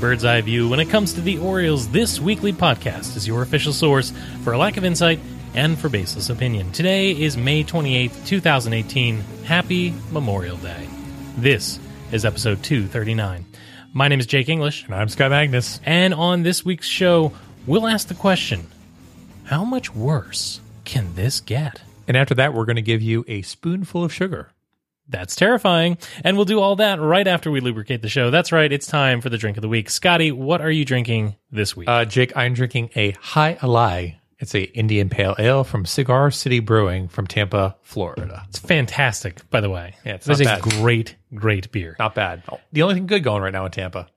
Welcome back to Bird's Eye View. When it comes to the Orioles, this weekly podcast is your official source for a lack of insight and for baseless opinion. Today is May 28th, 2018. Happy Memorial Day. This is episode 239. My name is Jake English, And I'm Scott Magnus. and on this week's show, we'll ask the question How much worse can this get? And after that, we're going to give you a spoonful of sugar. That's terrifying. And we'll do all that right after we lubricate the show. That's right, it's time for the drink of the week. Scotty, what are you drinking this week? Uh, Jake, I'm drinking a Jai Alai. It's a Indian Pale Ale from Cigar City Brewing from Tampa, Florida. it's fantastic, by the way. Yeah, it's This is not a bad. great, great beer. Not bad. The only thing good going right now in Tampa.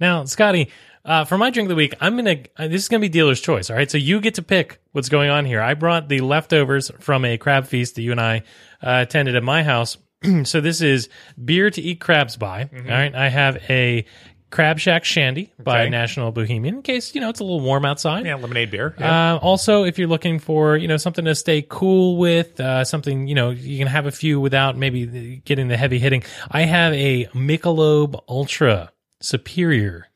Now, Scotty, uh, for my drink of the week, I'm gonna. Uh, this is gonna be dealer's choice. All right, so you get to pick what's going on here. I brought the leftovers from a crab feast that you and I uh, attended at my house. so this is beer to eat crabs by. All right, I have a Crab Shack Shandy by Okay. National Bohemian in case you know it's a little warm outside. Yeah, lemonade beer. Yeah. Uh, also, if you're looking for you know something to stay cool with, uh, something you know you can have a few without maybe getting the heavy hitting. I have a Michelob Ultra Superior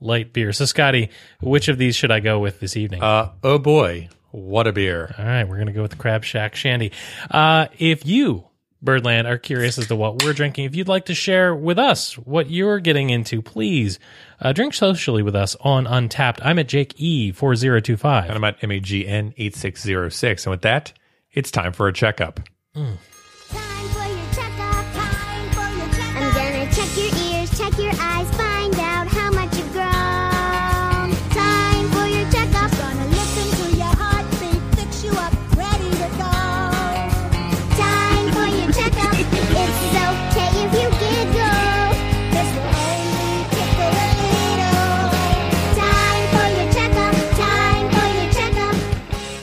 light beer. So, Scotty, which of these should I go with this evening? Uh, oh boy, what a beer. All right, we're gonna go with the Crab Shack Shandy. Uh, if you Birdland are curious as to what we're drinking, if you'd like to share with us what you're getting into, please uh, drink socially with us on Untappd. I'm at Jake E four zero two five. And I'm at MAGN 8606. And with that, it's time for a checkup. Time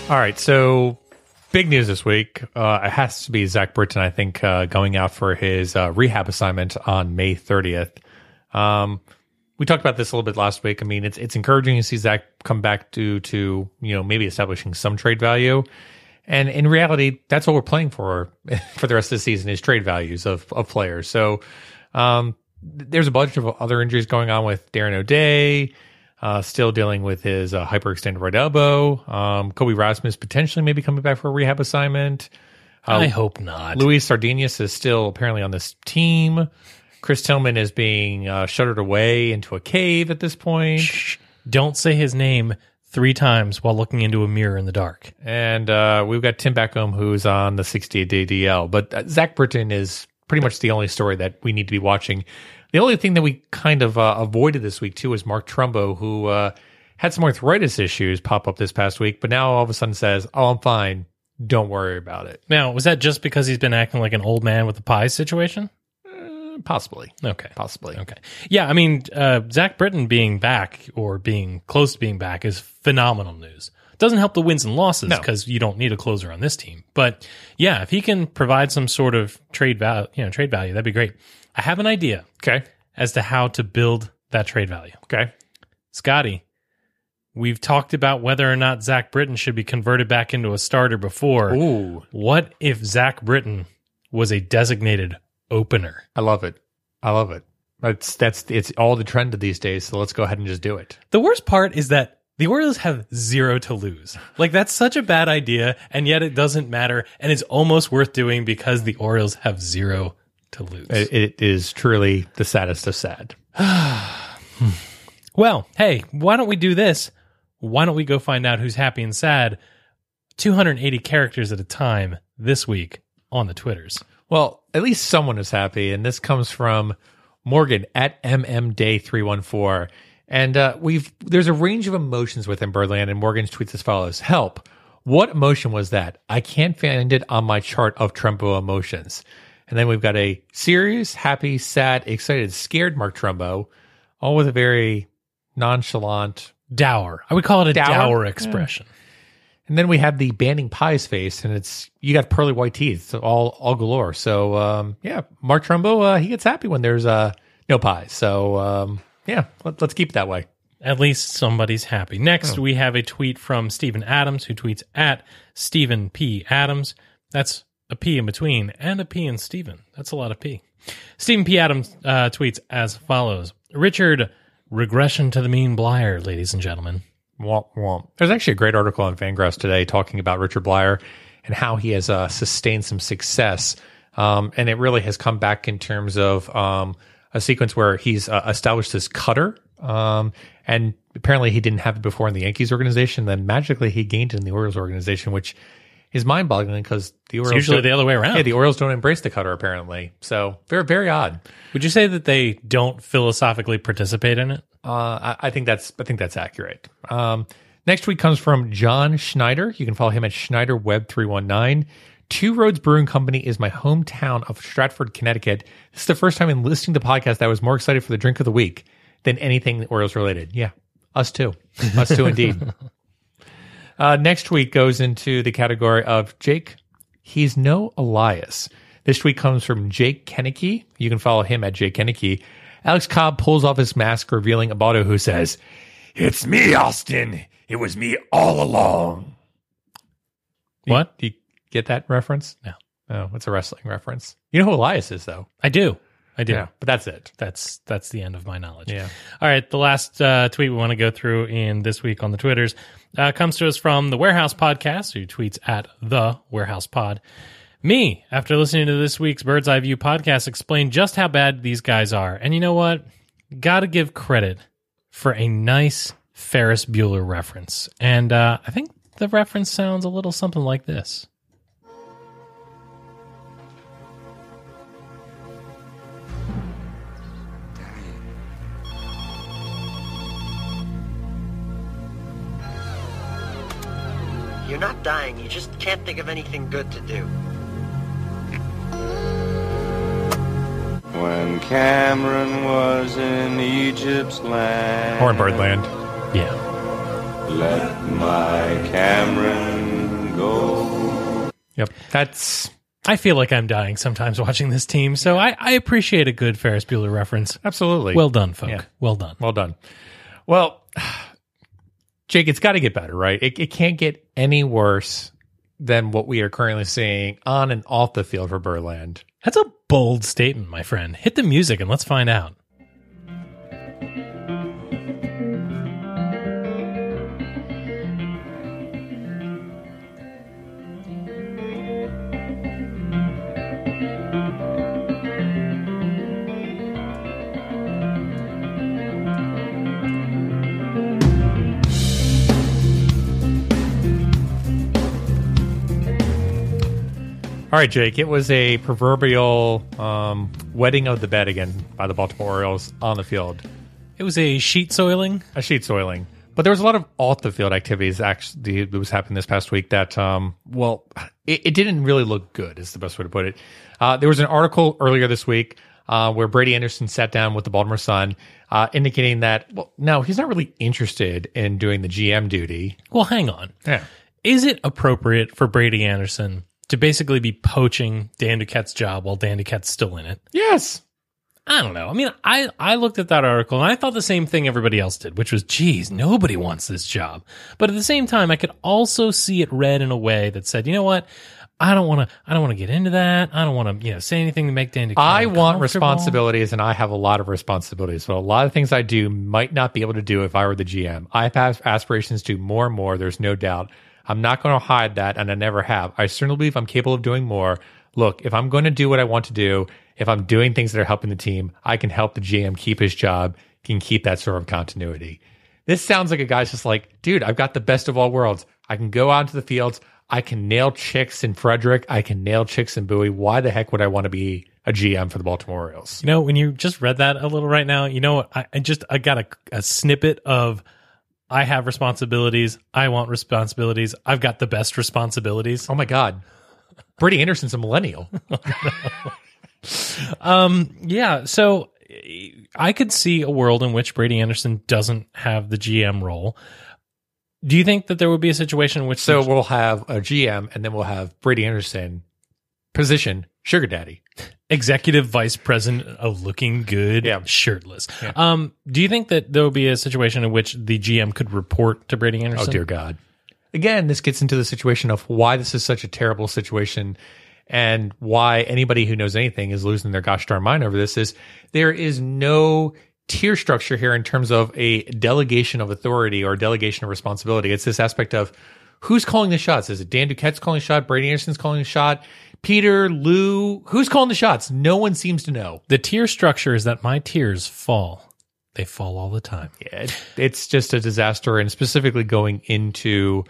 All right, so big news this week. Uh, it has to be Zach Britton, I think, uh, going out for his uh, rehab assignment on May 30th. Um, we talked about this a little bit last week. I mean, it's it's encouraging to see Zach come back due to you know maybe establishing some trade value, and in reality, that's what we're playing for for the rest of the season is trade values of of players. So, um, there's a bunch of other injuries going on with Darren O'Day. Uh, still dealing with his uh, hyperextended right elbow. Um, Colby Rasmus potentially maybe coming back for a rehab assignment. I hope not. Luis Sardiñas is still apparently on this team. Chris Tillman is being uh, shuttered away into a cave at this point. Shh. Don't say his name three times while looking into a mirror in the dark. And uh, we've got Tim Beckham, who's on the 68 day DL. But uh, Zach Britton is pretty much the only story that we need to be watching. The only thing that we kind of uh, avoided this week, too, is Mark Trumbo, who uh, had some arthritis issues pop up this past week, but now all of a sudden says, Oh, I'm fine. Don't worry about it. Now, was that just because he's been acting like an old man with a pie situation? Possibly. Okay. Possibly. Okay. Yeah, I mean, uh, Zach Britton being back or being close to being back is phenomenal news. Doesn't help the wins and losses No. because you don't need a closer on this team. But yeah, if he can provide some sort of trade value, you know, trade value, that'd be great. I have an idea Okay. as to how to build that trade value. Okay. Scotty, we've talked about whether or not Zach Britton should be converted back into a starter before. Ooh, What if Zach Britton was a designated opener? I love it. I love it. That's that's it's all the trend of these days. So let's go ahead and just do it. The worst part is that the Orioles have zero to lose. Like that's such a bad idea, and yet it doesn't matter, and it's almost worth doing because the Orioles have zero to lose. It, it is truly the saddest of sad. well, hey, why don't we do this? Why don't we go find out who's happy and sad? 280 characters at a time this week on the Twitters. Well, at least someone is happy, and this comes from Morgan at mmday314. And uh, we've there's a range of emotions within Birdland, and Morgan's tweets as follows: "Help! What emotion was that? I can't find it on my chart of Trumbo emotions." And then we've got a serious, happy, sad, excited, scared Mark Trumbo, all with a very nonchalant. Dour. I would call it a dour, Dour? expression. And then we have the banning pies face, and it's you got pearly white teeth, so all all galore. So um, yeah, Mark Trumbo, uh, he gets happy when there's uh, no pies. So um, yeah, let, let's keep it that way. At least somebody's happy. Next, we have a tweet from Stephen Adams, who tweets at Stephen P. Adams. That's a P in between and a P in Stephen. That's a lot of P. Stephen P. Adams uh, tweets as follows Richard, regression to the mean Bleier, ladies and gentlemen. Womp womp. There's actually a great article on Fangraphs today talking about Richard Bleier and how he has uh, sustained some success. Um, and it really has come back in terms of um, a sequence where he's uh, established this cutter. Um, and apparently he didn't have it before in the Yankees organization. Then magically he gained it in the Orioles organization, which is mind boggling because the Orioles. It's usually the other way around. Yeah, the Orioles don't embrace the cutter apparently. So very, very odd. Would you say that they don't philosophically participate in it? Uh, I, I think that's I think that's accurate. Um, next week comes from John Schneider. You can follow him at SchneiderWeb319. Two Roads Brewing Company is my hometown of Stratford, Connecticut. This is the first time in listening to the podcast that I was more excited for the drink of the week than anything Orioles related. Yeah, us too. Us too, indeed. Uh, next week goes into the category of Jake. He's no Elias. This tweet comes from Jake Kennecke. You can follow him at Jake Kennecke. Alex Cobb pulls off his mask, revealing a Botto who says, It's me, Austin. It was me all along. You- What? Do you get that reference? No. Oh, it's a wrestling reference. You know who Elias is, though. I do. I do. Yeah, but that's it. That's that's the end of my knowledge. Yeah. All right. The last uh, tweet we want to go through in this week on the Twitters uh, comes to us from the Warehouse Podcast, who tweets at the Warehouse Pod. Me, after listening to this week's Bird's Eye View podcast, explained just how bad these guys are. And you know what? Got to give credit for a nice Ferris Bueller reference. And uh, I think the reference sounds a little something like this. You're not dying, you just can't think of anything good to do. When Cameron was in Egypt's land. Or in Birdland. Yeah. Let my Cameron go. Yep. That's I feel like I'm dying sometimes watching this team, so I, I appreciate a good Ferris Bueller reference. absolutely Well done, folk. Yeah. Well done. Well done. Well, Jake, it's got to get better, right? It, it can't get any worse than what we are currently seeing on and off the field for Birdland. That's a bold statement, my friend. Hit the music and let's find out. All right, Jake, it was a proverbial um, wedding of the bed again by the Baltimore Orioles on the field. It was a sheet soiling. a sheet soiling. But there was a lot of off the field activities actually that was happening this past week that, um, well, it, it didn't really look good, is the best way to put it. Uh, there was an article earlier this week uh, where Brady Anderson sat down with the Baltimore Sun, uh, indicating that, well, no, he's not really interested in doing the GM duty. Well, hang on. Yeah. Is it appropriate for Brady Anderson to basically be poaching Dan Duquette's job while Dan Duquette's still in it? Yes. I don't know. I mean, I, I looked at that article and I thought the same thing everybody else did, which was, geez, nobody wants this job. But at the same time, I could also see it read in a way that said, you know what? I don't want to. I don't want to get into that. I don't want to, you know, say anything to make Dan. Duquette I want responsibilities and I have a lot of responsibilities. So a lot of things I do might not be able to do if I were the GM. I have aspirations to do more and more. There's no doubt. I'm not going to hide that and I never have. I certainly believe I'm capable of doing more. Look, if I'm going to do what I want to do, if I'm doing things that are helping the team, I can help the GM keep his job, can keep that sort of continuity. This sounds like a guy's just like, dude, I've got the best of all worlds. I can go out into the fields. I can nail chicks in Frederick. I can nail chicks in Bowie. Why the heck would I want to be a GM for the Baltimore Orioles? You know, when you just read that a little right now, you know what? I, I just I got a, a snippet of I have responsibilities. I want responsibilities. I've got the best responsibilities. Oh my God. Brady Anderson's a millennial. Um, yeah. So I could see a world in which Brady Anderson doesn't have the GM role. Do you think that there would be a situation in which So we'll have a GM and then we'll have Brady Anderson position sugar daddy. Executive vice president of looking good, Yeah. shirtless? Um, do you think that there will be a situation in which the GM could report to Brady Anderson? Oh dear God. Again, this gets into the situation of why this is such a terrible situation and why anybody who knows anything is losing their gosh darn mind over this is there is no tier structure here in terms of a delegation of authority or delegation of responsibility. It's this aspect of who's calling the shots. Is it Dan Duquette's calling the shot? Brady Anderson's calling the shot? Peter, Lou, who's calling the shots? No one seems to know. The tier structure is that my tears fall. They fall all the time. Yeah, it's just a disaster, and specifically going into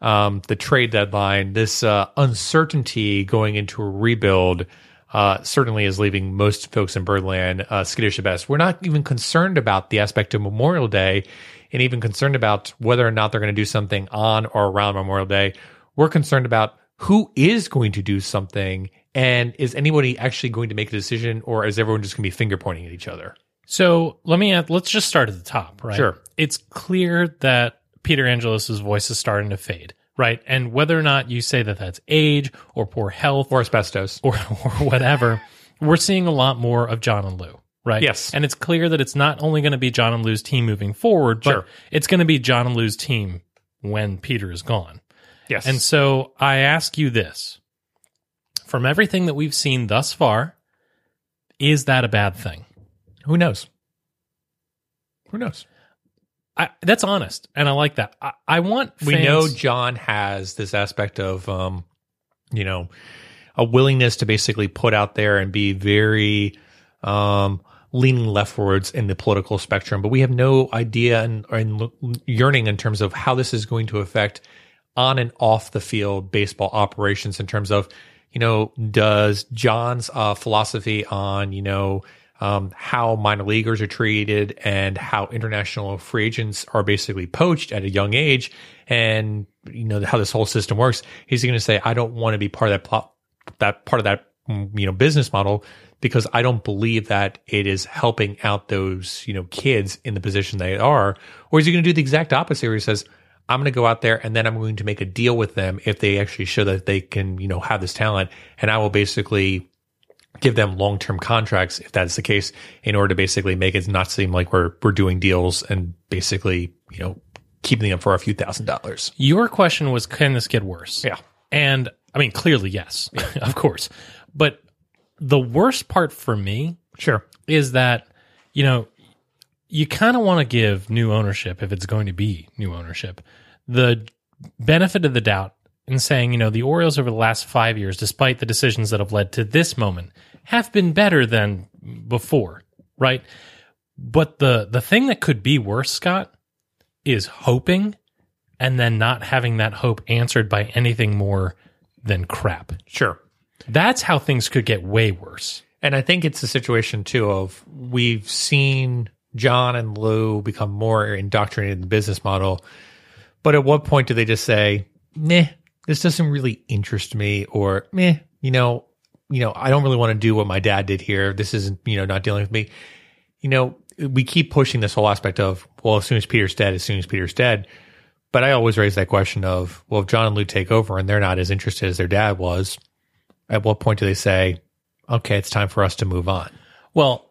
um, the trade deadline, this uh, uncertainty going into a rebuild uh, certainly is leaving most folks in Birdland uh, skittish at best. We're not even concerned about the aspect of Memorial Day, and even concerned about whether or not they're going to do something on or around Memorial Day. We're concerned about who is going to do something, and is anybody actually going to make a decision, or is everyone just going to be finger pointing at each other? So let me add, let's just start at the top, right? Sure. It's clear that Peter Angelos' voice is starting to fade, right? And whether or not you say that that's age or poor health Or asbestos? or, or whatever, we're seeing a lot more of John and Lou, right? Yes. And it's clear that it's not only going to be John and Lou's team moving forward, but Sure. it's going to be John and Lou's team when Peter is gone. Yes. And so I ask you this from everything that we've seen thus far, is that a bad thing? Who knows? Who knows? I, that's honest, and I like that. I, I want We know John has this aspect of, um, you know, a willingness to basically put out there and be very um, leaning leftwards in the political spectrum, but we have no idea and, and yearning in terms of how this is going to affect on and off the field baseball operations in terms of, you know, does John's uh, philosophy on, you know, um, how minor leaguers are treated and how international free agents are basically poached at a young age and, you know, how this whole system works. He's going to say, I don't want to be part of that plot, that part of that, mm, you know, business model because I don't believe that it is helping out those, you know, kids in the position they are. Or is he going to do the exact opposite where he says, I'm going to go out there and then I'm going to make a deal with them if they actually show that they can, you know, have this talent. And I will basically give them long-term contracts if that's the case in order to basically make it not seem like we're, we're doing deals and basically, you know, keeping them for a few thousand dollars. Your question was, can this get worse? Yeah. And I mean, clearly, yes, of course. But the worst part for me Sure. is that, you know, you kind of want to give new ownership, if it's going to be new ownership, the benefit of the doubt in saying, you know, the Orioles over the last five years, despite the decisions that have led to this moment, have been better than before, right? But the the thing that could be worse, Scott, is hoping and then not having that hope answered by anything more than crap. Sure. That's how things could get way worse. And I think it's a situation too of we've seen John and Lou become more indoctrinated in the business model. But at what point do they just say, meh, this doesn't really interest me or meh, you know, you know, I don't really want to do what my dad did here. This isn't, you know, not dealing with me. You know, we keep pushing this whole aspect of, well, as soon as Peter's dead, as soon as Peter's dead. But I always raise that question of, well, if John and Lou take over and they're not as interested as their dad was, at what point do they say, okay, it's time for us to move on? Well,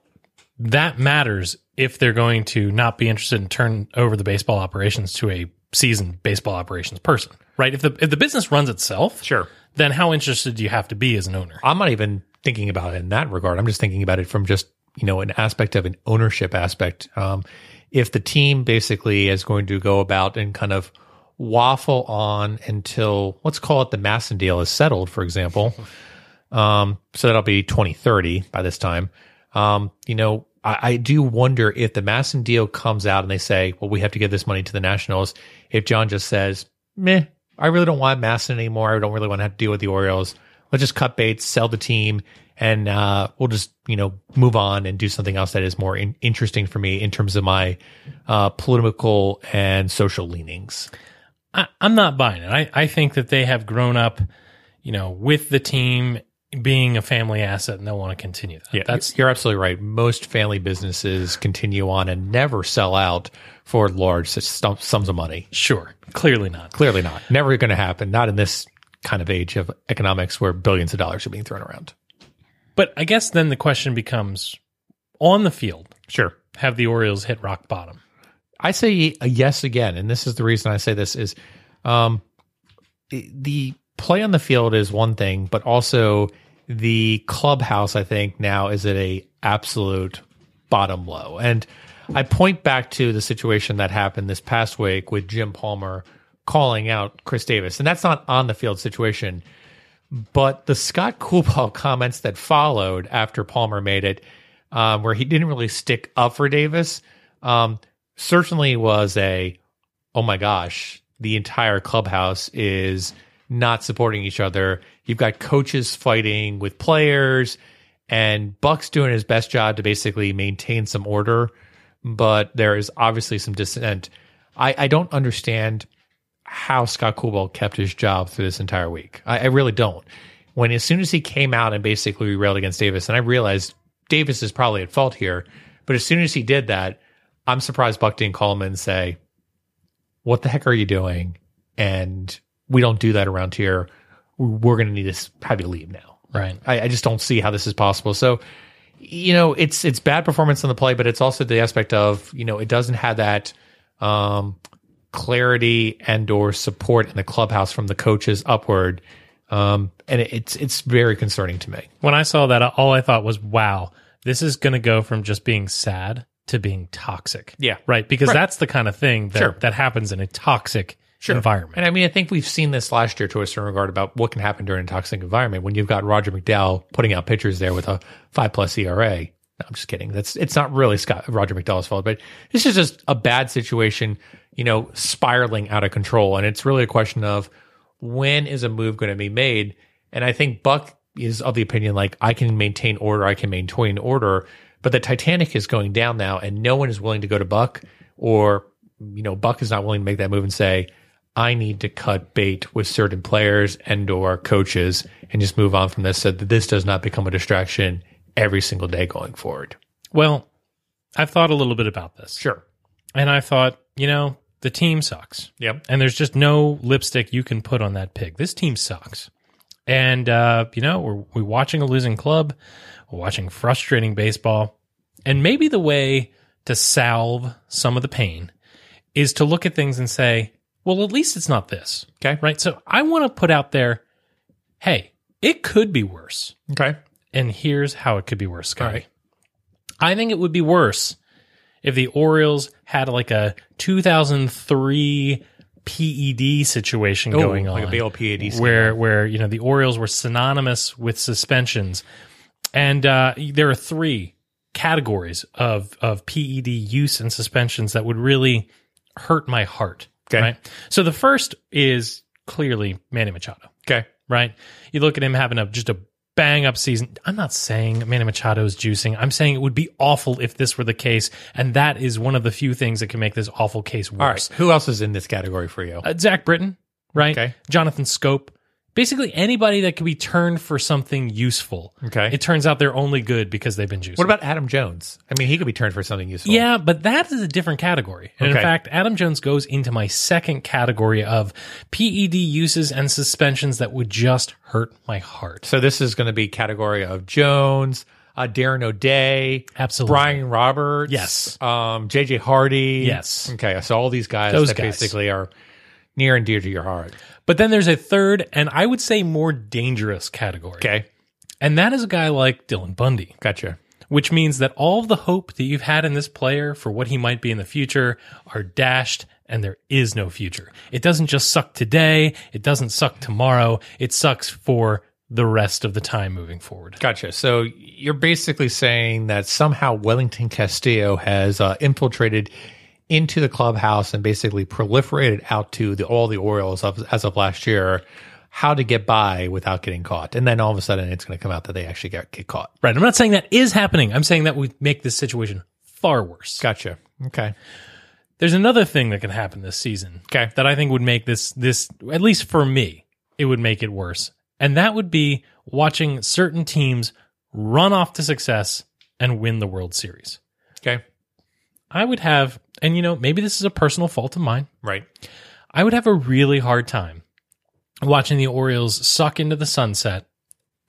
that matters if they're going to not be interested in turn over the baseball operations to a seasoned baseball operations person, right? If the if the business runs itself, Sure. then how interested do you have to be as an owner? I'm not even thinking about it in that regard. I'm just thinking about it from just, you know, an aspect of an ownership aspect. Um, if the team basically is going to go about and kind of waffle on until, let's call it the MASN deal is settled, for example. Um, so that'll be 2030 by this time. Um, you know, I, I do wonder if the MASN deal comes out and they say, well, we have to give this money to the Nationals. If John just says, meh, I really don't want MASN anymore. I don't really want to have to deal with the Orioles. Let's just cut baits, sell the team, and uh, we'll just, you know, move on and do something else that is more in- interesting for me in terms of my uh, political and social leanings. I, I'm not buying it. I, I think that they have grown up, you know, with the team being a family asset and they'll want to continue that. Yeah, That's you're absolutely right. Most family businesses continue on and never sell out for large sums of money. sure. Clearly not. Clearly not. Never going to happen. Not in this kind of age of economics where billions of dollars are being thrown around. But I guess then the question becomes on the field, Sure. have the Orioles hit rock bottom? I say yes again, and this is the reason I say this is um, the play on the field is one thing, but also the clubhouse. I think now is at a absolute bottom low. And I point back to the situation that happened this past week with Jim Palmer calling out Chris Davis. And that's not on the field situation. But the Scott Coolbaugh comments that followed after Palmer made it, um, where he didn't really stick up for Davis, um, certainly was a, oh my gosh, the entire clubhouse is not supporting each other. You've got coaches fighting with players, and Buck's doing his best job to basically maintain some order, but there is obviously some dissent. I, I don't understand how Scott Coolbaugh kept his job through this entire week. I, I really don't. When as soon as he came out and basically railed against Davis, and I realized Davis is probably at fault here, but as soon as he did that, I'm surprised Buck didn't call him and say, "What the heck are you doing?" And we don't do that around here. We're going to need to have you leave now. Right. I, I just don't see how this is possible. So, you know, it's it's bad performance on the play, but it's also the aspect of you know it doesn't have that um, clarity and or support in the clubhouse from the coaches upward, um, and it, it's it's very concerning to me. When I saw that, all I thought was, wow, this is going to go from just being sad to being toxic. Yeah. Right. Because Right. that's the kind of thing that, Sure. that happens in a toxic environment. And I mean, I think we've seen this last year to a certain regard about what can happen during a toxic environment when you've got Roger McDowell putting out pitchers there with a five plus ERA. No, I'm just kidding. That's it's not really Scott Roger McDowell's fault, but this is just a bad situation, you know, spiraling out of control. And it's really a question of when is a move going to be made? And I think Buck is of the opinion like I can maintain order, I can maintain order, but the Titanic is going down now, and no one is willing to go to Buck, or you know, Buck is not willing to make that move and say, I need to cut bait with certain players and or coaches and just move on from this so that this does not become a distraction every single day going forward. Well, I've thought a little bit about this. Sure. And I thought, you know, the team sucks. Yep. And there's just no lipstick you can put on that pig. This team sucks. And, uh, you know, we're, we're watching a losing club, we're watching frustrating baseball. And maybe the way to salve some of the pain is to look at things and say, well, at least it's not this. Okay. Right. So I want to put out there, hey, it could be worse. Okay. And here's how it could be worse, Scotty. Right. I think it would be worse if the Orioles had like a 2003 PED situation going on, like a PAD scheme. where where you know the Orioles were synonymous with suspensions, and uh, there are three categories of of PED use and suspensions that would really hurt my heart. Okay. Right. So the first is clearly Manny Machado Okay. right? You look at him having a just a bang up season. I'm not saying Manny Machado is juicing. I'm saying it would be awful if this were the case, and that is one of the few things that can make this awful case All right. worse. Who else is in this category for you? Uh, Zach Britton, right? Okay. Jonathan Schoop. Basically, anybody that could be turned for something useful. Okay. It turns out they're only good because they've been juiced. What about Adam Jones? I mean, he could be turned for something useful. Yeah, but that is a different category. And Okay. in fact, Adam Jones goes into my second category of PED uses and suspensions that would just hurt my heart. So this is going to be category of Jones, uh, Darren O'Day, Absolutely. Brian Roberts, Yes. um, JJ Hardy, Yes. Okay, so all these guys Those that guys. basically are near and dear to your heart. But then there's a third, and I would say more dangerous category. Okay, And that is a guy like Dylan Bundy, gotcha. which means that all the hope that you've had in this player for what he might be in the future are dashed and there is no future. It doesn't just suck today. It doesn't suck tomorrow. It sucks for the rest of the time moving forward. Gotcha. So you're basically saying that somehow Wellington Castillo has uh, infiltrated into the clubhouse and basically proliferated out to the, all the Orioles of, as of last year, how to get by without getting caught. And then all of a sudden it's going to come out that they actually got get caught. Right. I'm not saying that is happening. I'm saying that would make this situation far worse. Gotcha. Okay. There's another thing that can happen this season. Okay. That I think would make this this at least for me, it would make it worse. And that would be watching certain teams run off to success and win the World Series. Okay. I would have and you know, maybe this is a personal fault of mine. Right. I would have a really hard time watching the Orioles suck into the sunset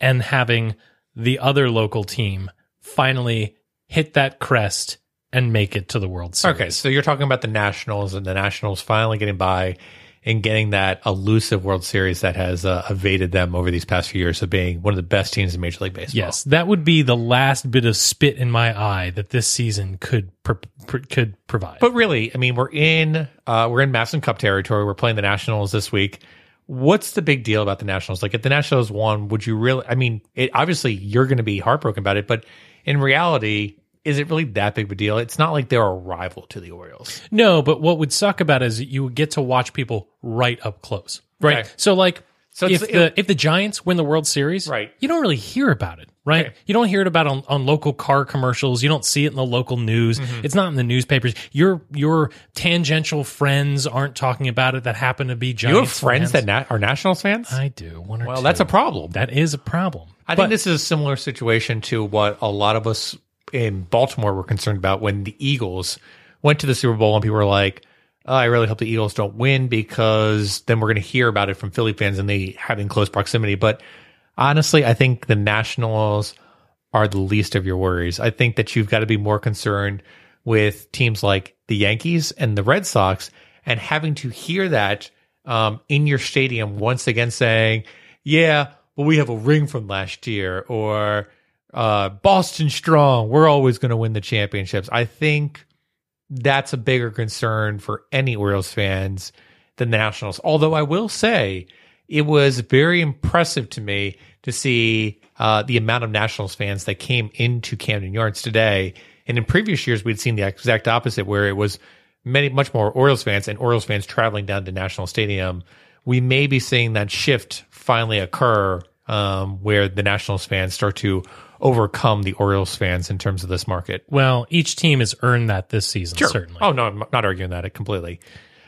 and having the other local team finally hit that crest and make it to the World Series. Okay, so you're talking about the Nationals and the Nationals finally getting by in getting that elusive World Series that has uh, evaded them over these past few years of being one of the best teams in Major League Baseball. Yes, that would be the last bit of spit in my eye that this season could pr- pr- could provide. But really, I mean, we're in uh, we're in Madison Cup territory. We're playing the Nationals this week. What's the big deal about the Nationals? Like, if the Nationals won, would you really? I mean, it obviously you're going to be heartbroken about it, but in reality, is it really that big of a deal? It's not like they're a rival to the Orioles. no, but what would suck about it is you would get to watch people right up close, right? Okay. So like. So if the if the Giants win the World Series, Right. you don't really hear about it, right? Okay. You don't hear it about on, on local car commercials. You don't see it in the local news. Mm-hmm. It's not in the newspapers. Your your tangential friends aren't talking about it that happen to be Giants. You have friends fans. that na- are Nationals fans. I do. One or well, two. that's a problem. That is a problem. I But- think this is a similar situation to what a lot of us in Baltimore were concerned about when the Eagles went to the Super Bowl and people were like, oh, I really hope the Eagles don't win because then we're going to hear about it from Philly fans and they have in close proximity. But honestly, I think the Nationals are the least of your worries. I think that you've got to be more concerned with teams like the Yankees and the Red Sox and having to hear that um, in your stadium once again saying, yeah, well, we have a ring from last year or uh, Boston strong. We're always going to win the championships. I think that's a bigger concern for any Orioles fans than the Nationals. Although I will say it was very impressive to me to see uh, the amount of Nationals fans that came into Camden Yards today. And in previous years, we'd seen the exact opposite, where it was many much more Orioles fans and Orioles fans traveling down to National Stadium. We may be seeing that shift finally occur, um, where the Nationals fans start to overcome the Orioles fans in terms of this market. Well, each team has earned that this season, certainly. Oh no, I'm not arguing that completely.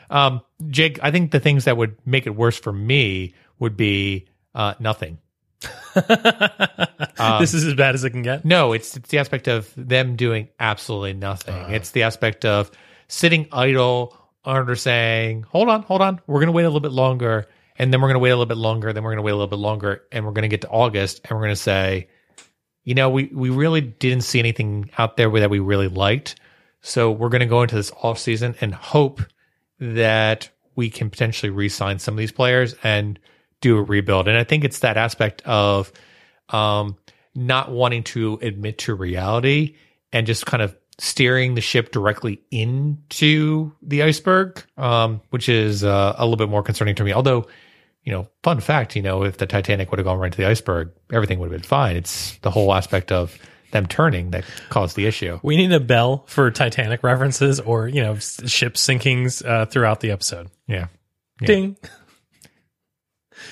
Um, Jake, I think the things that would make it worse for me would be uh, nothing. this is as bad as it can get. No, it's it's the aspect of them doing absolutely nothing. it's the aspect of sitting idle under saying, "Hold on, hold on, we're going to wait a little bit longer." And then we're going to wait a little bit longer. Then we're going to wait a little bit longer, and we're going to get to August, and we're going to say, you know, we we really didn't see anything out there that we really liked. So we're going to go into this off season and hope that we can potentially re-sign some of these players and do a rebuild. And I think it's that aspect of um, not wanting to admit to reality and just kind of steering the ship directly into the iceberg, um, which is uh, a little bit more concerning to me. Although, you know, fun fact, you know, if the Titanic would have gone right to the iceberg, everything would have been fine. It's the whole aspect of them turning that caused the issue. We need a bell for Titanic references or, you know, ship sinkings uh, throughout the episode. Yeah. Yeah. Ding.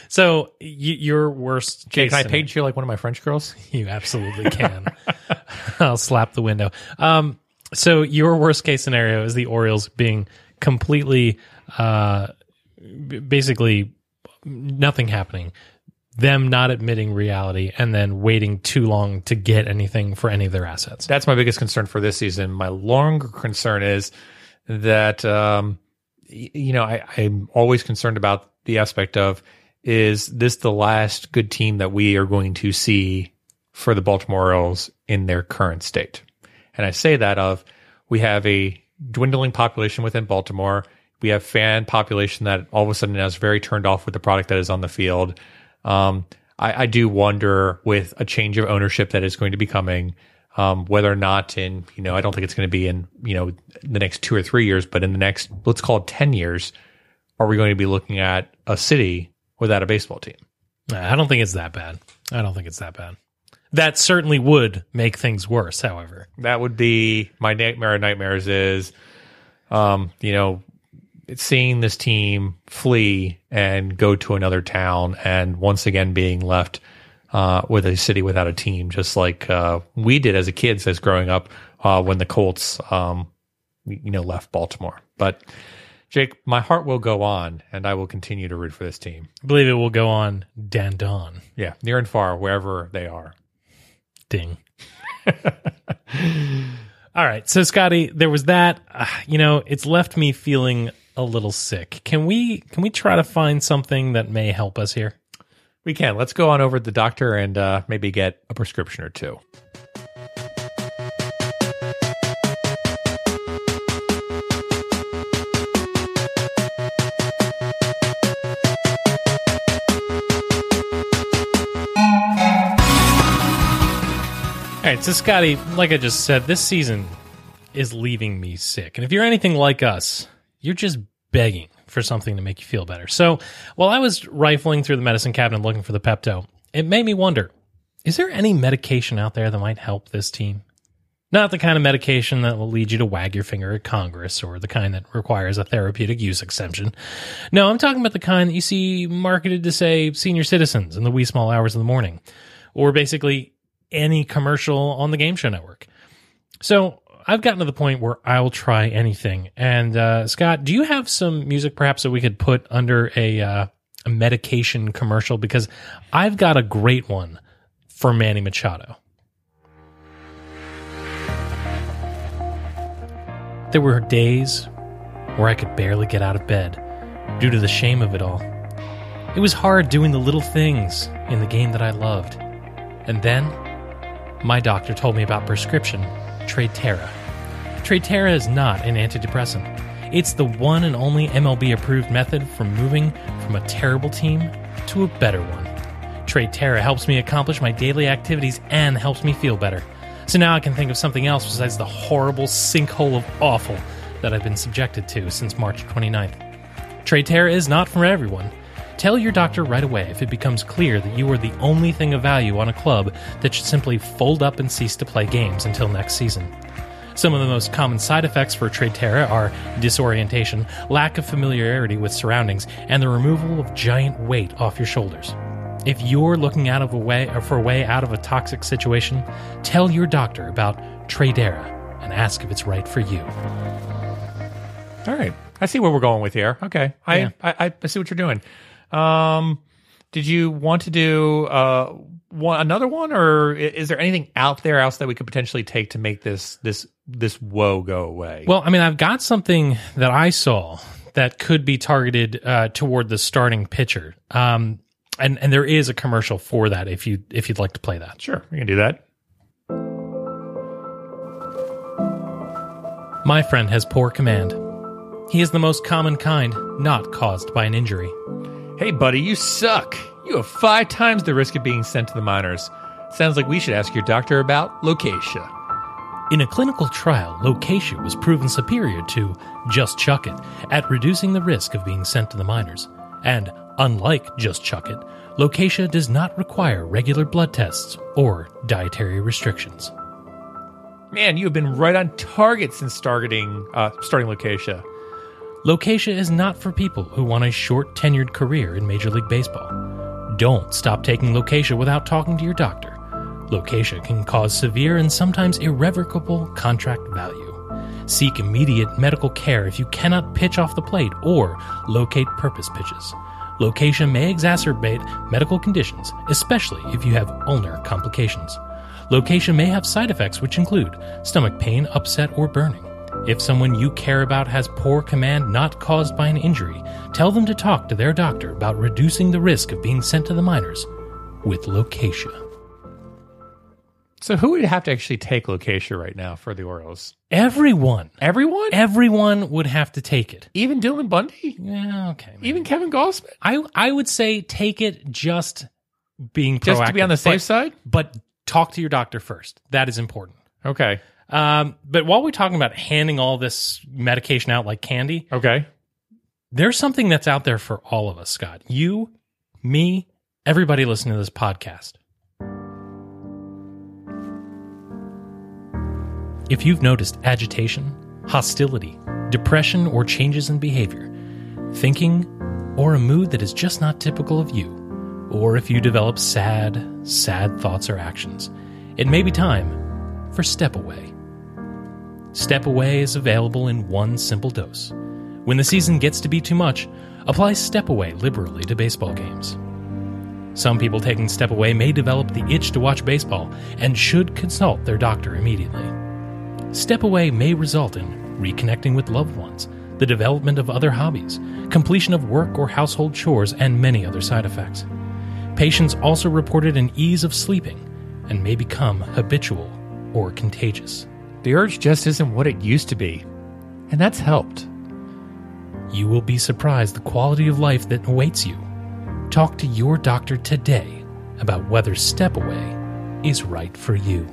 So, y- your worst Jake, case can I page you like one of my French girls? You absolutely can. I'll slap the window. Um, so your worst case scenario is the Orioles being completely, uh, basically nothing happening, them not admitting reality, and then waiting too long to get anything for any of their assets. That's my biggest concern for this season. My longer concern is that, um, you know, I, I'm always concerned about the aspect of is this the last good team that we are going to see for the Baltimore Orioles in their current state? And I say that of we have a dwindling population within Baltimore. We have fan population that all of a sudden now is very turned off with the product that is on the field. Um, I, I do wonder with a change of ownership that is going to be coming, um, whether or not in, you know, I don't think it's going to be in, you know, the next two or three years, but in the next, let's call it 10 years, are we going to be looking at a city without a baseball team? I don't think it's that bad. I don't think it's that bad. That certainly would make things worse, however. that would be my nightmare of nightmares is um you know seeing this team flee and go to another town and once again being left uh, with a city without a team just like uh, we did as a kids as growing up uh, when the colts um, you know left baltimore but jake my heart will go on and i will continue to root for this team I believe it will go on Dandon. yeah near and far wherever they are Ding. All right. So, Scotty, there was that. Uh, you know, it's left me feeling a little sick. Can we can we try to find something that may help us here? We can. Let's go on over to the doctor and uh, maybe get a prescription or two. All right, so Scotty, like I just said, this season is leaving me sick. And if you're anything like us, you're just begging for something to make you feel better. So while I was rifling through the medicine cabinet looking for the Pepto, it made me wonder is there any medication out there that might help this team? Not the kind of medication that will lead you to wag your finger at Congress or the kind that requires a therapeutic use exemption. No, I'm talking about the kind that you see marketed to, say, senior citizens in the wee small hours of the morning, or basically any commercial on the game show network. So I've gotten to the point where I'll try anything. And uh, Scott, do you have some music perhaps that we could put under a, uh, a medication commercial? Because I've got a great one for Manny Machado. There were days where I could barely get out of bed due to the shame of it all. It was hard doing the little things in the game that I loved. And then my doctor told me about prescription Traytera. Traytera is not an antidepressant. It's the one and only MLB approved method for moving from a terrible team to a better one. Traytera helps me accomplish my daily activities and helps me feel better. So now I can think of something else besides the horrible sinkhole of awful that I've been subjected to since March 29th. Traytera is not for everyone. Tell your doctor right away if it becomes clear that you are the only thing of value on a club that should simply fold up and cease to play games until next season. Some of the most common side effects for Traytera are disorientation, lack of familiarity with surroundings, and the removal of giant weight off your shoulders. If you're looking out of a way or for a way out of a toxic situation, tell your doctor about Tradera and ask if it's right for you. All right. I see where we're going with here. Okay. I, Yeah. I, I see what you're doing. Um, did you want to do uh one another one, or is there anything out there else that we could potentially take to make this this this woe go away? Well, I mean, I've got something that I saw that could be targeted uh, toward the starting pitcher, um, and and there is a commercial for that if you if you'd like to play that. sure, we can do that. My friend has poor command. He is the most common kind, not caused by an injury. Hey, buddy, you suck. You have five times the risk of being sent to the minors. Sounds like we should ask your doctor about Locatia. In a clinical trial, Locatia was proven superior to Just Chuck It at reducing the risk of being sent to the minors. And unlike Just Chuck It, Locatia does not require regular blood tests or dietary restrictions. Man, you have been right on target since starting uh, starting Locatia. Locatia is not for people who want a short tenured career in Major League Baseball. Don't stop taking Locatia without talking to your doctor. Locatia can cause severe and sometimes irrevocable contract value. Seek immediate medical care if you cannot pitch off the plate or locate purpose pitches. Locatia may exacerbate medical conditions, especially if you have ulnar complications. Locatia may have side effects which include stomach pain, upset, or burning. If someone you care about has poor command not caused by an injury, tell them to talk to their doctor about reducing the risk of being sent to the minors with Locatia. So who would have to actually take Locatia right now for the Orioles? Everyone, Everyone? everyone would have to take it. Even Dylan Bundy? Yeah, okay. maybe. Even Kevin Gausman? I I would say take it just being Just to be on the safe but- side? But talk to your doctor first. That is important. Okay. Um, but while we're talking about handing all this medication out like candy, Okay. there's something that's out there for all of us, Scott. You, me, everybody listening to this podcast. If you've noticed agitation, hostility, depression, or changes in behavior, thinking, or a mood that is just not typical of you, or if you develop sad, sad thoughts or actions, it may be time for Step Away. Step Away is available in one simple dose. When the season gets to be too much, apply Step Away liberally to baseball games. Some people taking Step Away may develop the itch to watch baseball and should consult their doctor immediately. Step Away may result in reconnecting with loved ones, the development of other hobbies, completion of work or household chores, and many other side effects. Patients also reported an ease of sleeping and may become habitual or contagious. The urge just isn't what it used to be, and that's helped. You will be surprised the quality of life that awaits you. Talk to your doctor today about whether Step Away is right for you.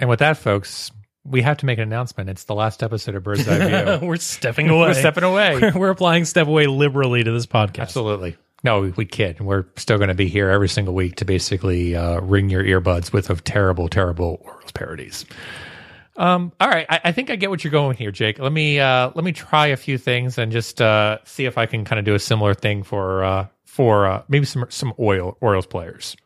And with that, folks, we have to make an announcement. It's the last episode of Bird's Eye View. we're stepping away. we're stepping away. we're applying Step Away liberally to this podcast. Absolutely. No, we, we kid. We're still going to be here every single week to basically uh, ring your earbuds with of terrible, terrible Orioles parodies. Um, all right, I, I think I get what you're going here, Jake. Let me uh, let me try a few things and just uh, see if I can kind of do a similar thing for uh, for uh, maybe some some oil Orioles players.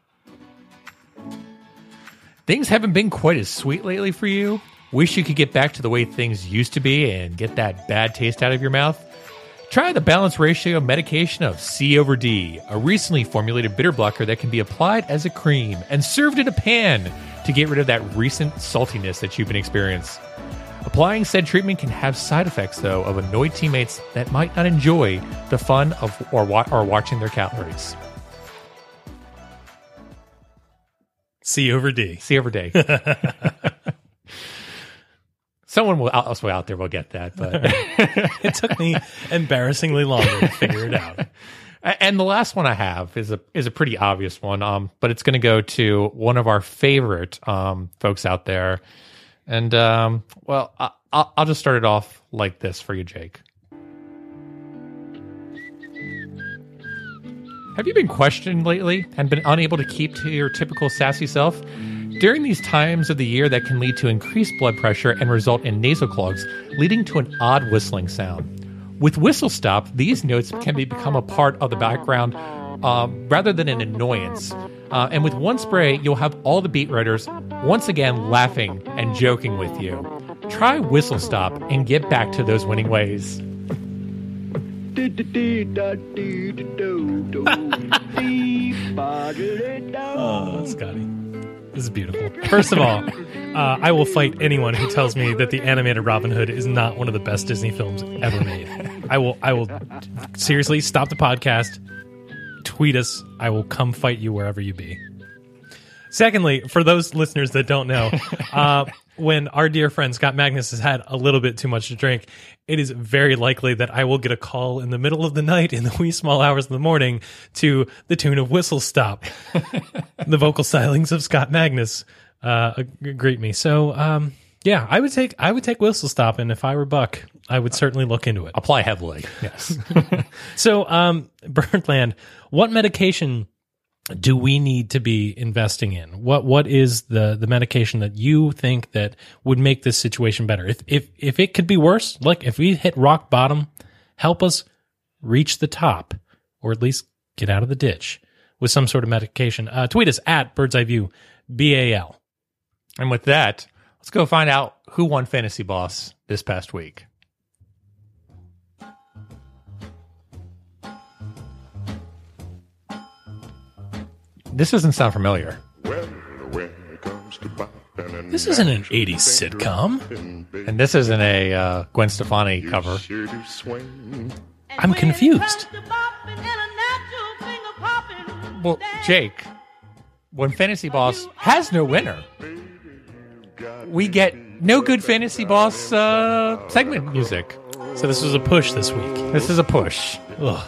Things haven't been quite as sweet lately for you. Wish you could get back to the way things used to be and get that bad taste out of your mouth? Try the balanced ratio medication of C over D, a recently formulated bitter blocker that can be applied as a cream and served in a pan to get rid of that recent saltiness that you've been experiencing. Applying said treatment can have side effects, though, of annoyed teammates that might not enjoy the fun of or, wa- or watching their calories. C over D. C over day. Someone will also out there will get that, but It took me embarrassingly long to figure it out. and the last one I have is a is a pretty obvious one. Um, but it's going to go to one of our favorite um folks out there, and um, well, I, I'll, I'll just start it off like this for you, Jake. Have you been questioned lately and been unable to keep to your typical sassy self? During these times of the year, that can lead to increased blood pressure and result in nasal clogs, leading to an odd whistling sound. With Whistle Stop, these notes can be, become a part of the background um, rather than an annoyance. Uh, and with one spray, you'll have all the beat writers once again laughing and joking with you. Try Whistle Stop and get back to those winning ways. Oh, Scotty. This is beautiful. First of all, uh, I will fight anyone who tells me that the animated Robin Hood is not one of the best Disney films ever made. I will. I will seriously stop the podcast. Tweet us. I will come fight you wherever you be. Secondly, for those listeners that don't know, uh, when our dear friend Scott Magnus has had a little bit too much to drink, it is very likely that I will get a call in the middle of the night in the wee small hours of the morning to the tune of Whistle Stop. the vocal stylings of Scott Magnus uh, greet me. So, um, yeah, I would take I would take Whistle Stop, and if I were Buck, I would certainly look into it. Apply heavily. Yes. So, um, Birdland, what medication do we need to be investing in? What what is the the medication that you think that would make this situation better? If if if it could be worse, like if we hit rock bottom, help us reach the top, or at least get out of the ditch with some sort of medication. Uh, tweet us at Bird's Eye View, B A L. and with that, let's go find out who won Fantasy Boss this past week. This doesn't sound familiar. This isn't an '80s sitcom. And this isn't a uh, Gwen Stefani cover. I'm confused. Well, Jake, when Fantasy Boss has no winner, we get no good Fantasy Boss uh, segment music. So this was a push this week. This is a push. Ugh.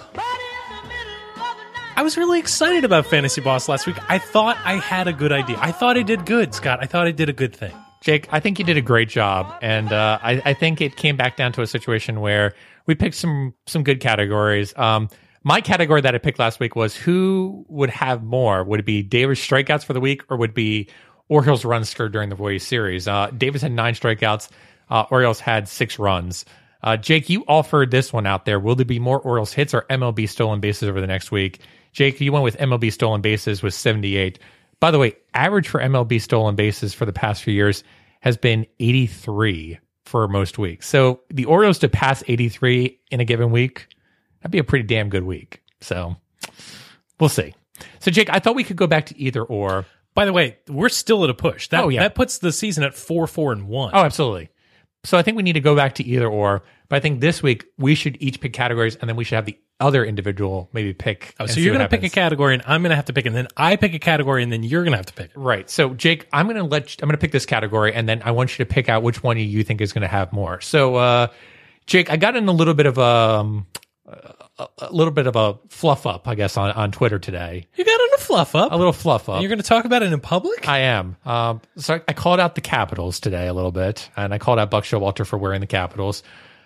I was really excited about Fantasy Boss last week. I thought I had a good idea. I thought I did good, Scott. I thought I did a good thing. Jake, I think you did a great job, and uh, I, I think it came back down to a situation where we picked some some good categories. Um, my category that I picked last week was who would have more? Would it be Davis strikeouts for the week, or would it be Orioles runs scored during the Warriors series? Uh, Davis had nine strikeouts. Uh, Orioles had six runs. Uh, Jake, you offered this one out there. Will there be more Orioles hits or MLB stolen bases over the next week? Jake, you went with MLB stolen bases with 78. By the way, average for MLB stolen bases for the past few years has been 83 for most weeks. So the Orioles to pass 83 in a given week, that'd be a pretty damn good week. So we'll see. So Jake, I thought we could go back to either or. By the way, we're still at a push. That, Oh, yeah. that puts the season at four, four, and one. Oh, absolutely. So I think we need to go back to either or. But I think this week we should each pick categories and then we should have the other individual maybe pick. Oh, so you're going to pick a category, and I'm going to have to pick, and then I pick a category, and then you're going to have to pick it. Right. So, Jake, I'm going to let you, I'm going to pick this category, and then I want you to pick out which one you think is going to have more. So, uh, Jake, I got in a little bit of um, a, a little bit of a fluff up, I guess, on, on Twitter today. You got a fluff up. A little fluff up. You're going to talk about it in public? I am. Um, so I called out the Capitals today a little bit, and I called out Buck Showalter for wearing the Capitals.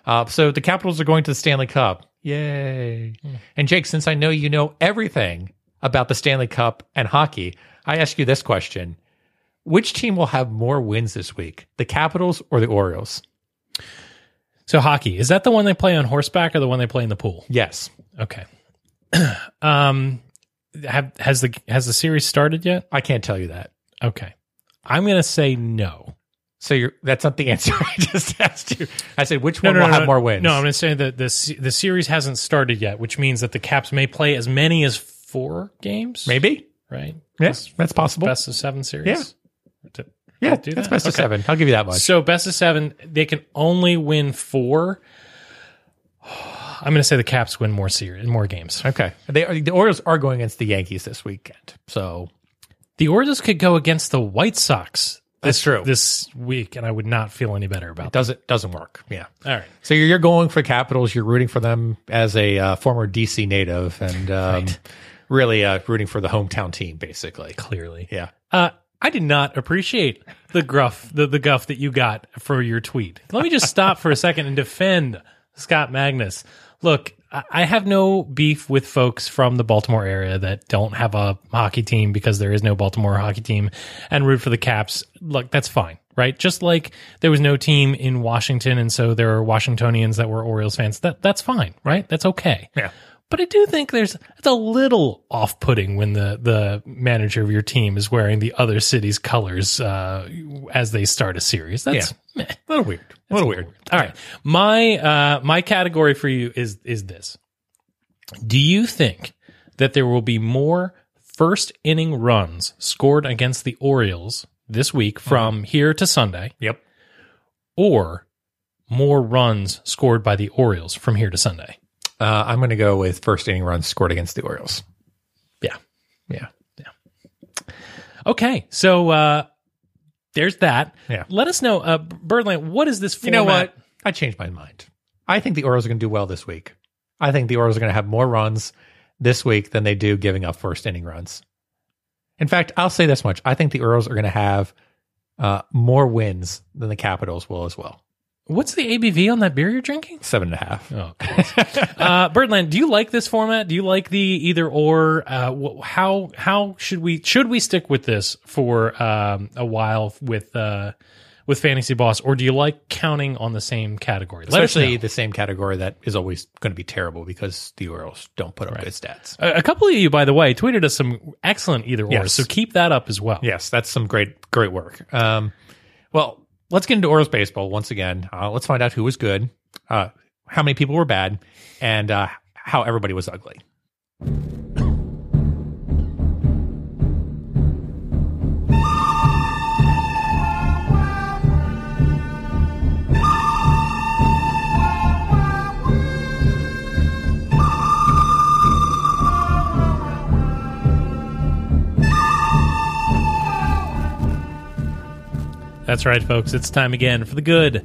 Uh, so the Capitals are going to the Stanley Cup. Yay. And Jake, since I know you know everything about the Stanley Cup and hockey, I ask you this question. Which team will have more wins this week, the Capitals or the Orioles? So hockey is that the one they play on horseback or the one they play in the pool? Yes. Okay. um, have, has the has the series started yet? I can't tell you that. Okay, I'm going to say no. So you're that's not the answer I just asked you. I said which one will have more wins? No, I'm going to say that the the series hasn't started yet, which means that the Caps may play as many as four games. maybe. right? Yes, that's possible. Best of seven series. Yeah. Yeah, do that's that? best of seven. I'll give you that much. So best of seven, they can only win four. I'm going to say the Caps win more series, more games. Okay. They are, the Orioles are going against the Yankees this weekend. So The Orioles could go against the White Sox. That's true. This week, and I would not feel any better about it doesn't doesn't work. Yeah. All right. So you're, you're going for Capitals. You're rooting for them as a uh, former DC native, and um, really uh, rooting for the hometown team, basically. Clearly. Yeah. Uh, I did not appreciate the gruff, the, the guff that you got for your tweet. Let me just stop for a second and defend Scott Magnus. Look, I have no beef with folks from the Baltimore area that don't have a hockey team because there is no Baltimore hockey team and root for the Caps. Look, that's fine, right? Just like there was no team in Washington, and so there are Washingtonians that were Orioles fans. That that's fine, right? That's okay. Yeah. But I do think there's it's a little off-putting when the the manager of your team is wearing the other city's colors uh, as they start a series. That's meh. A little weird. A little weird. All right. My uh my category for you is is this. Do you think that there will be more first inning runs scored against the Orioles this week from here to Sunday Yep. or more runs scored by the Orioles from here to Sunday? Uh, I'm going to go with first inning runs scored against the Orioles. Yeah. Yeah. Yeah. Okay. So uh there's that. Yeah. Let us know uh Birdland, what is this You know what? I changed my mind. I think the Orioles are going to do well this week. I think the Orioles are going to have more runs this week than they do giving up first inning runs. In fact, I'll say this much: I think the Orioles are going to have uh, more wins than the Capitals will as well. What's the ABV on that beer you're drinking? Seven and a half. Oh, uh, Birdland, do you like this format? Do you like the either or? Uh, wh- how how should we should we stick with this for um, a while with uh, with Fantasy Boss, or do you like counting on the same category? Let us Especially know. the same category that is always going to be terrible because the Orioles don't put up good stats. A, a couple of you, by the way, tweeted us some excellent either or, Yes. so keep that up as well. Yes, that's some great, great work. Um, well, let's get into Orioles baseball once again. Uh, let's find out who was good, uh, how many people were bad, and uh, how everybody was ugly. That's right, folks. It's time again for the good,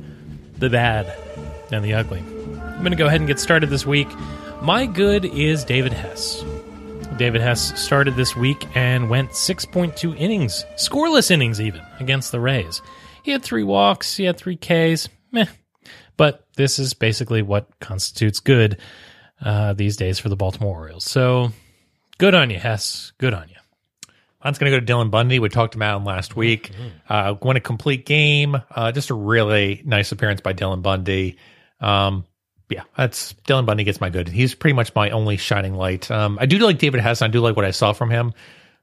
the bad, and the ugly. I'm going to go ahead and get started this week. My good is David Hess. David Hess started this week and went 6.2 innings, scoreless innings even, against the Rays. He had three walks, he had three Ks, meh. But this is basically what constitutes good uh, these days for the Baltimore Orioles. So good on you, Hess. Good on you. Mine's going to go to Dylan Bundy. We talked about him last week. Uh, won a complete game. Uh, just a really nice appearance by Dylan Bundy. Um, yeah, that's Dylan Bundy gets my good. He's pretty much my only shining light. Um, I do like David Hess. I do like what I saw from him,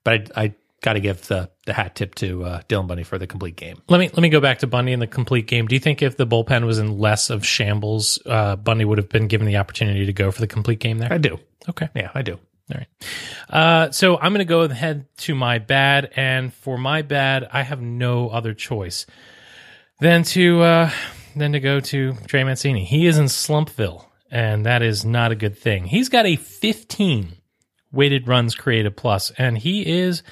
but I, I got to give the the hat tip to uh, Dylan Bundy for the complete game. Let me let me go back to Bundy in the complete game. Do you think if the bullpen was in less of shambles, uh, Bundy would have been given the opportunity to go for the complete game there? I do. Okay, Yeah, I do. All right. Uh, so I'm going to go ahead to my bad, and for my bad, I have no other choice than to uh, than to go to Trey Mancini. He is in Slumpville, and that is not a good thing. He's got a 15 weighted runs created plus, and he is.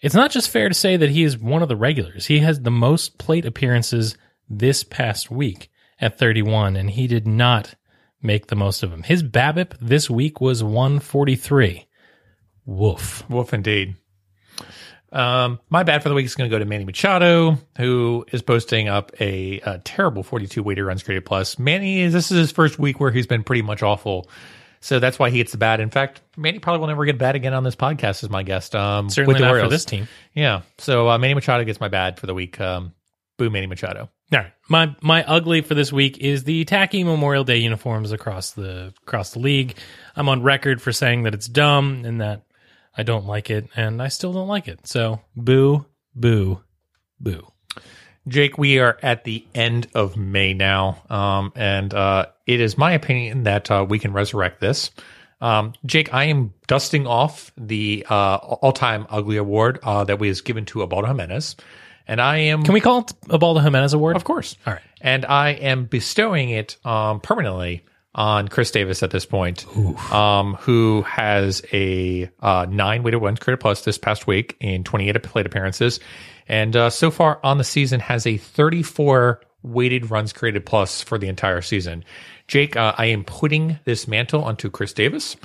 It's not just fair to say that he is one of the regulars. He has the most plate appearances this past week at 31, and he did not make the most of them. His BABIP this week was 143. Woof. Wolf indeed. Um, my bad for the week is going to go to Manny Machado, who is posting up a, a terrible 42 weighted runs created plus. Manny, this is his first week where he's been pretty much awful. So that's why he gets the bad. In fact, Manny probably will never get bad again on this podcast as my guest. Um, Certainly with the not for this team. Yeah. So uh, Manny Machado gets my bad for the week. Um, boo, Manny Machado. All right. My my ugly for this week is the tacky Memorial Day uniforms across the across the league. I'm on record for saying that it's dumb and that I don't like it, and I still don't like it. So boo, boo, boo. Jake, we are at the end of May now, um, and uh, it is my opinion that uh, we can resurrect this. Um, Jake, I am dusting off the uh, all-time ugly award uh, that was given to Ubaldo Jimenez, and I am, Can we call it a Baldo Jimenez award? of course, All right. and I am bestowing it um, permanently on Chris Davis at this point, um, who has a uh, nine weighted runs created plus this past week in 28 plate appearances, and uh, so far on the season has a 34 weighted runs created plus for the entire season. Jake, uh, I am putting this mantle onto Chris Davis.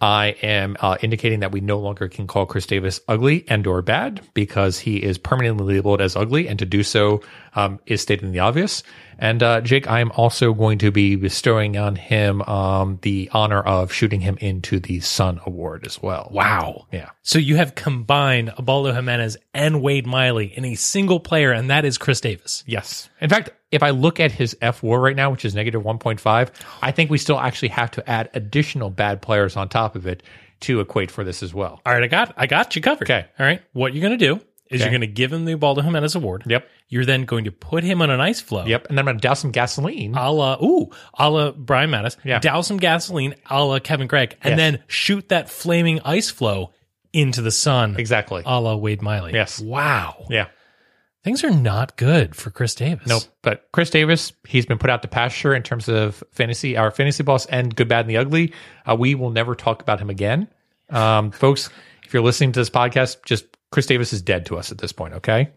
I am uh, indicating that we no longer can call Chris Davis ugly and or bad because he is permanently labeled as ugly, and to do so um, is stating the obvious. And uh, Jake, I am also going to be bestowing on him um, the honor of shooting him into the Sun Award as well. Wow. Yeah. So you have combined Ubaldo Jimenez and Wade Miley in a single player, and that is Chris Davis. Yes. In fact, if I look at his F war right now, which is negative 1.5, I think we still actually have to add additional bad players on top of it to equate for this as well. All right, I got I got you covered. Okay. All right. What you're going to do is Okay. you're going to give him the Ubaldo Jimenez award. Yep. You're then going to put him on an ice floe. Yep. And then I'm going to douse some gasoline. A la, ooh, a la Brian Matusz. Yeah. Douse some gasoline a la Kevin Gregg, and Yes. then shoot that flaming ice floe into the sun. exactly. A la Wade Miley. Yes. Wow. yeah. Things are not good for Chris Davis. Nope. But Chris Davis, he's been put out to pasture in terms of fantasy, our fantasy boss, and good, bad, and the ugly. Uh, we will never talk about him again. Um, folks, if you're listening to this podcast, just Chris Davis is dead to us at this point, okay?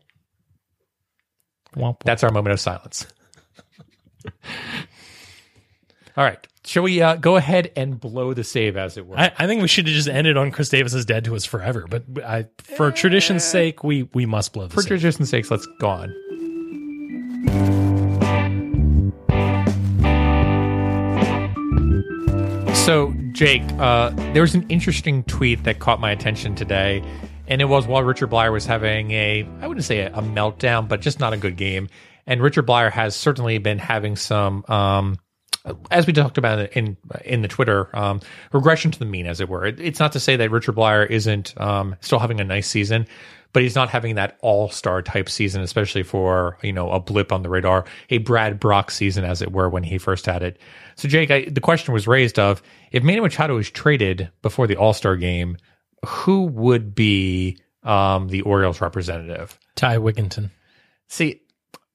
That's our moment of silence. All right. Shall we uh, go ahead and blow the save, as it were? I, I think we should have just ended on Chris Davis is dead to us forever. But I, for tradition's sake, we we must blow the For save. tradition's sake, let's go on. So, Jake, uh, there was an interesting tweet that caught my attention today, and it was while Richard Bleier was having a, I wouldn't say a, a meltdown, but just not a good game. And Richard Bleier has certainly been having some, um, as we talked about in in the Twitter, um, regression to the mean, as it were. It, it's not to say that Richard Bleier isn't um, still having a nice season, but he's not having that all star type season, especially for you know a blip on the radar, a Brad Brock season, as it were, when he first had it. So, Jake, I, the question was raised of if Manny Machado is traded before the All Star game, who would be um, the Orioles representative? Ty Wigginton. See,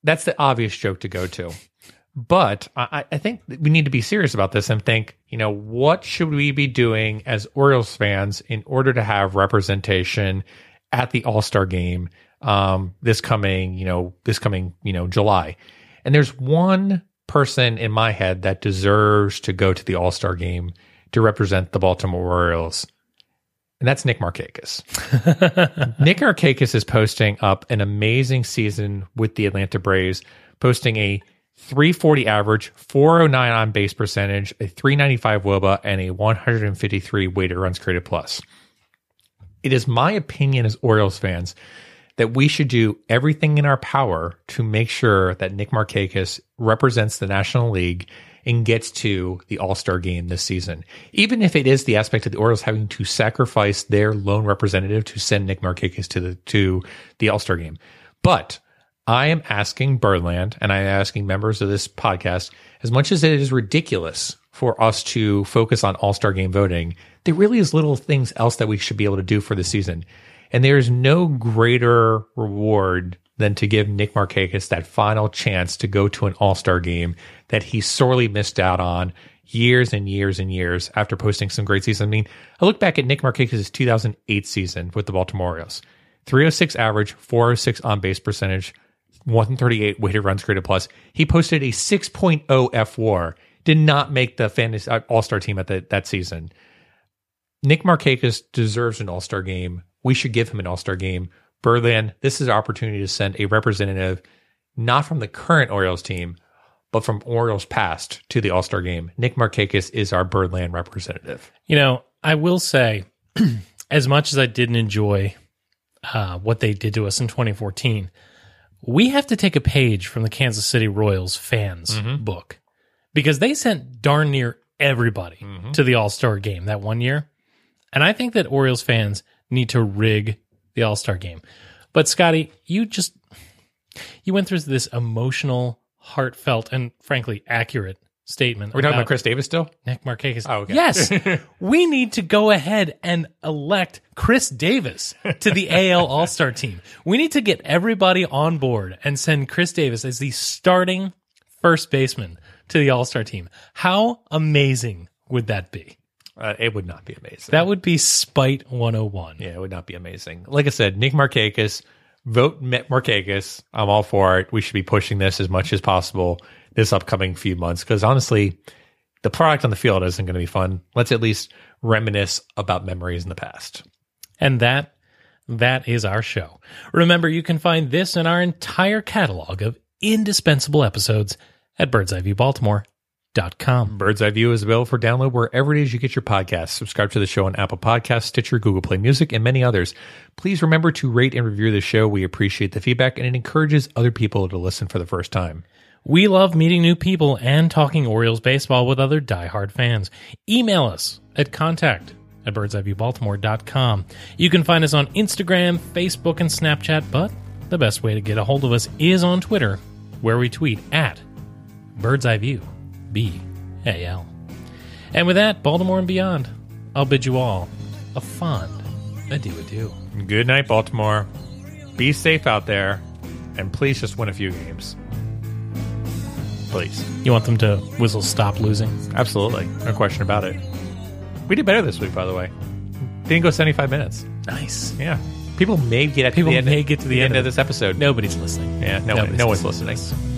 that's the obvious joke to go to. But I, I think that we need to be serious about this and think, you know, what should we be doing as Orioles fans in order to have representation at the All Star game um, this coming, you know, this coming, you know, July? And there's one person in my head that deserves to go to the All Star game to represent the Baltimore Orioles, and that's Nick Markakis. Nick Markakis is posting up an amazing season with the Atlanta Braves, posting a 340 average, 409 on base percentage, a 395 WOBA, and a 153 weighted runs created plus. It is my opinion as Orioles fans that we should do everything in our power to make sure that Nick Markakis represents the National League and gets to the All Star game this season. Even if it is the aspect of the Orioles having to sacrifice their lone representative to send Nick Markakis to the to the All Star game. But I am asking Birdland and I am asking members of this podcast, as much as it is ridiculous for us to focus on All Star game voting, there really is little things else that we should be able to do for the season. And there is no greater reward than to give Nick Markakis that final chance to go to an All Star game that he sorely missed out on years and years and years after posting some great seasons. I mean, I look back at Nick Markakis' 2008 season with the Baltimore Orioles 306 average, 406 on base percentage, 138 weighted runs created plus. He posted a 6.0 F war. did not make the fantasy uh, All Star team at the, that season. Nick Markakis deserves an All Star game. We should give him an All Star game. Birdland, this is our opportunity to send a representative, not from the current Orioles team, but from Orioles past to the All Star game. Nick Markakis is our Birdland representative. You know, I will say, as much as I didn't enjoy uh, what they did to us in 2014, we have to take a page from the Kansas City Royals fans book because they sent darn near everybody to the All Star game that one year. And I think that Orioles fans need to rig the All Star game. But Scotty, you just you went through this emotional, heartfelt, and frankly accurate statement. We're we talking about Chris Davis still? Nick Markakis. Oh, okay. Yes, we need to go ahead and elect Chris Davis to the AL All Star team. We need to get everybody on board and send Chris Davis as the starting first baseman to the All Star team. How amazing would that be? Uh, it would not be amazing. That would be spite 101. Yeah, it would not be amazing. Like I said, Nick Markakis, vote Mitt Markakis. I'm all for it. We should be pushing this as much as possible this upcoming few months because honestly, the product on the field isn't going to be fun. Let's at least reminisce about memories in the past. And that that is our show. Remember, you can find this and our entire catalog of indispensable episodes at birdseyeviewbaltimore.com. Bird's Eye View is available for download wherever it is you get your podcasts. Subscribe to the show on Apple Podcasts, Stitcher, Google Play Music, and many others. Please remember to rate and review the show. We appreciate the feedback and it encourages other people to listen for the first time. We love meeting new people and talking Orioles baseball with other diehard fans. Email us at contact at birdseyeviewbaltimore.com. You can find us on Instagram, Facebook, and Snapchat, but the best way to get a hold of us is on Twitter, where we tweet at Bird's Eye View, B A L. And with that, Baltimore and beyond, I'll bid you all a fond adieu adieu. Good night, Baltimore. Be safe out there, and please just win a few games. Please. You want them to whistle stop losing? Absolutely. No question about it. We did better this week, by the way. Didn't go 75 minutes. Nice. Yeah. People may get at People the end, may get to the end of of this episode. Nobody's listening. Yeah, no, one, Nobody's no one's listening.